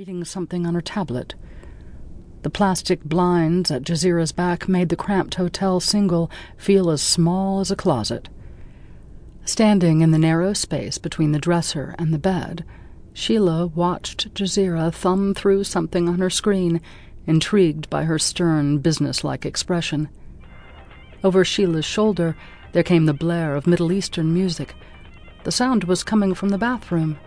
reading something on her tablet. The plastic blinds at Jasira's back made the cramped hotel single feel as small as a closet. Standing in the narrow space between the dresser and the bed, Sheila watched Jasira thumb through something on her screen, intrigued by her stern, businesslike expression. Over Sheila's shoulder, there came the blare of Middle Eastern music. The sound was coming from the bathroom.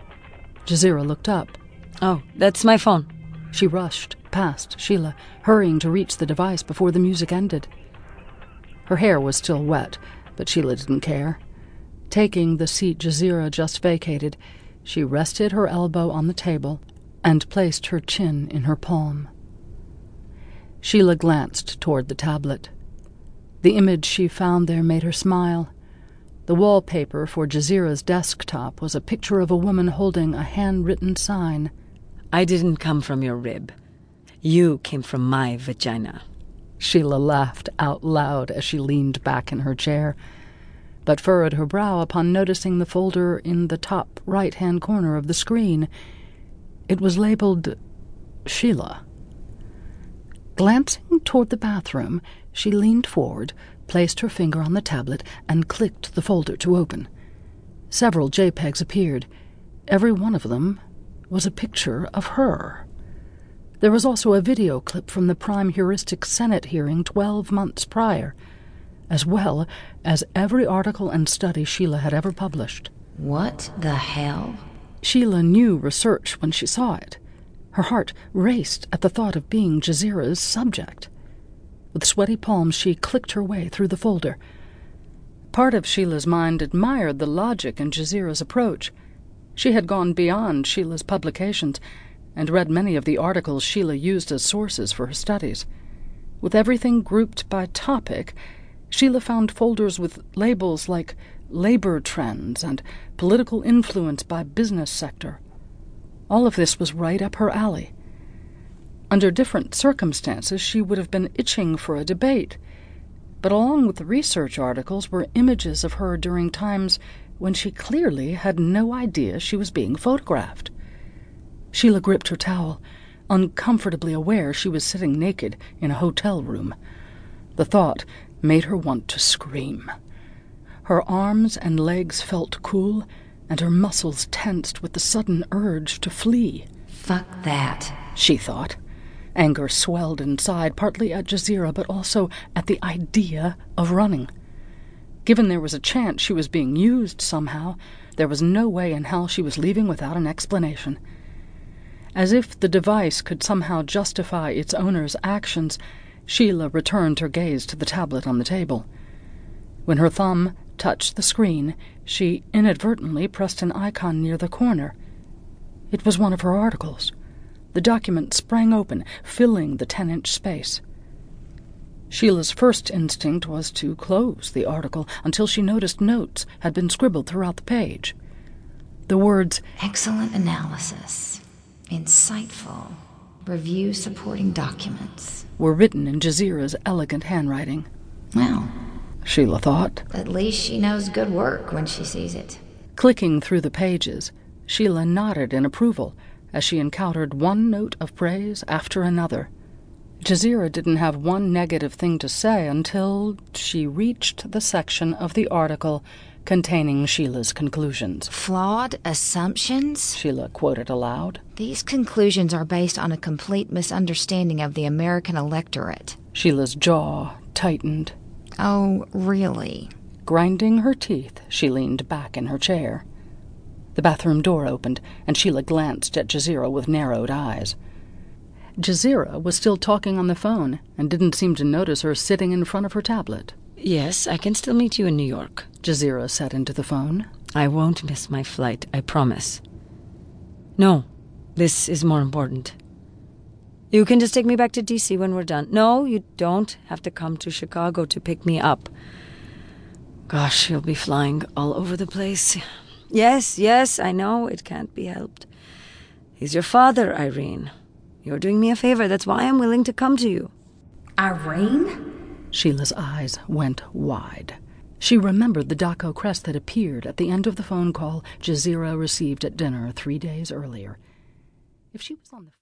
Jasira looked up. Oh, that's my phone. She rushed past Sheila, hurrying to reach the device before the music ended. Her hair was still wet, but Sheila didn't care. Taking the seat Jasira just vacated, she rested her elbow on the table and placed her chin in her palm. Sheila glanced toward the tablet. The image she found there made her smile. The wallpaper for Jasira's desktop was a picture of a woman holding a handwritten sign. I didn't come from your rib. You came from my vagina. Sheila laughed out loud as she leaned back in her chair, but furrowed her brow upon noticing the folder in the top right hand corner of the screen. It was labeled Sheila. Glancing toward the bathroom, she leaned forward, placed her finger on the tablet, and clicked the folder to open. Several JPEGs appeared. Every one of them was a picture of her. There was also a video clip from the Prime Heuristic Senate hearing 12 months prior, as well as every article and study Sheila had ever published. What the hell? Sheila knew research when she saw it. Her heart raced at the thought of being Jasira's subject. With sweaty palms, she clicked her way through the folder. Part of Sheila's mind admired the logic in Jasira's approach. She had gone beyond Sheila's publications and read many of the articles Sheila used as sources for her studies. With everything grouped by topic, Sheila found folders with labels like labor trends and political influence by business sector. All of this was right up her alley. Under different circumstances, she would have been itching for a debate. But along with the research articles were images of her during times when she clearly had no idea she was being photographed. Sheila gripped her towel, uncomfortably aware she was sitting naked in a hotel room. The thought made her want to scream. Her arms and legs felt cool, and her muscles tensed with the sudden urge to flee. Fuck that, she thought. Anger swelled inside, partly at Jasira, but also at the idea of running. Given there was a chance she was being used somehow, there was no way in hell she was leaving without an explanation. As if the device could somehow justify its owner's actions, Sheila returned her gaze to the tablet on the table. When her thumb touched the screen, she inadvertently pressed an icon near the corner. It was one of her articles. The document sprang open, filling the ten inch space. Sheila's first instinct was to close the article until she noticed notes had been scribbled throughout the page. The words, Excellent analysis, insightful, review supporting documents, were written in Jasira's elegant handwriting. Well, Sheila thought. At least she knows good work when she sees it. Clicking through the pages, Sheila nodded in approval as she encountered one note of praise after another. Jasira didn't have one negative thing to say until she reached the section of the article containing Sheila's conclusions. Flawed assumptions? Sheila quoted aloud. These conclusions are based on a complete misunderstanding of the American electorate. Sheila's jaw tightened. Oh, really? Grinding her teeth, she leaned back in her chair. The bathroom door opened, and Sheila glanced at Jasira with narrowed eyes. Jasira was still talking on the phone and didn't seem to notice her sitting in front of her tablet. Yes, I can still meet you in New York, Jasira said into the phone. I won't miss my flight, I promise. No, this is more important. You can just take me back to DC when we're done. No, you don't have to come to Chicago to pick me up. Gosh, you'll be flying all over the place. Yes, yes, I know it can't be helped. He's your father, Irene. You're doing me a favor. That's why I'm willing to come to you. Irene? Sheila's eyes went wide. She remembered the Daco crest that appeared at the end of the phone call Jasira received at dinner three days earlier. If she was on the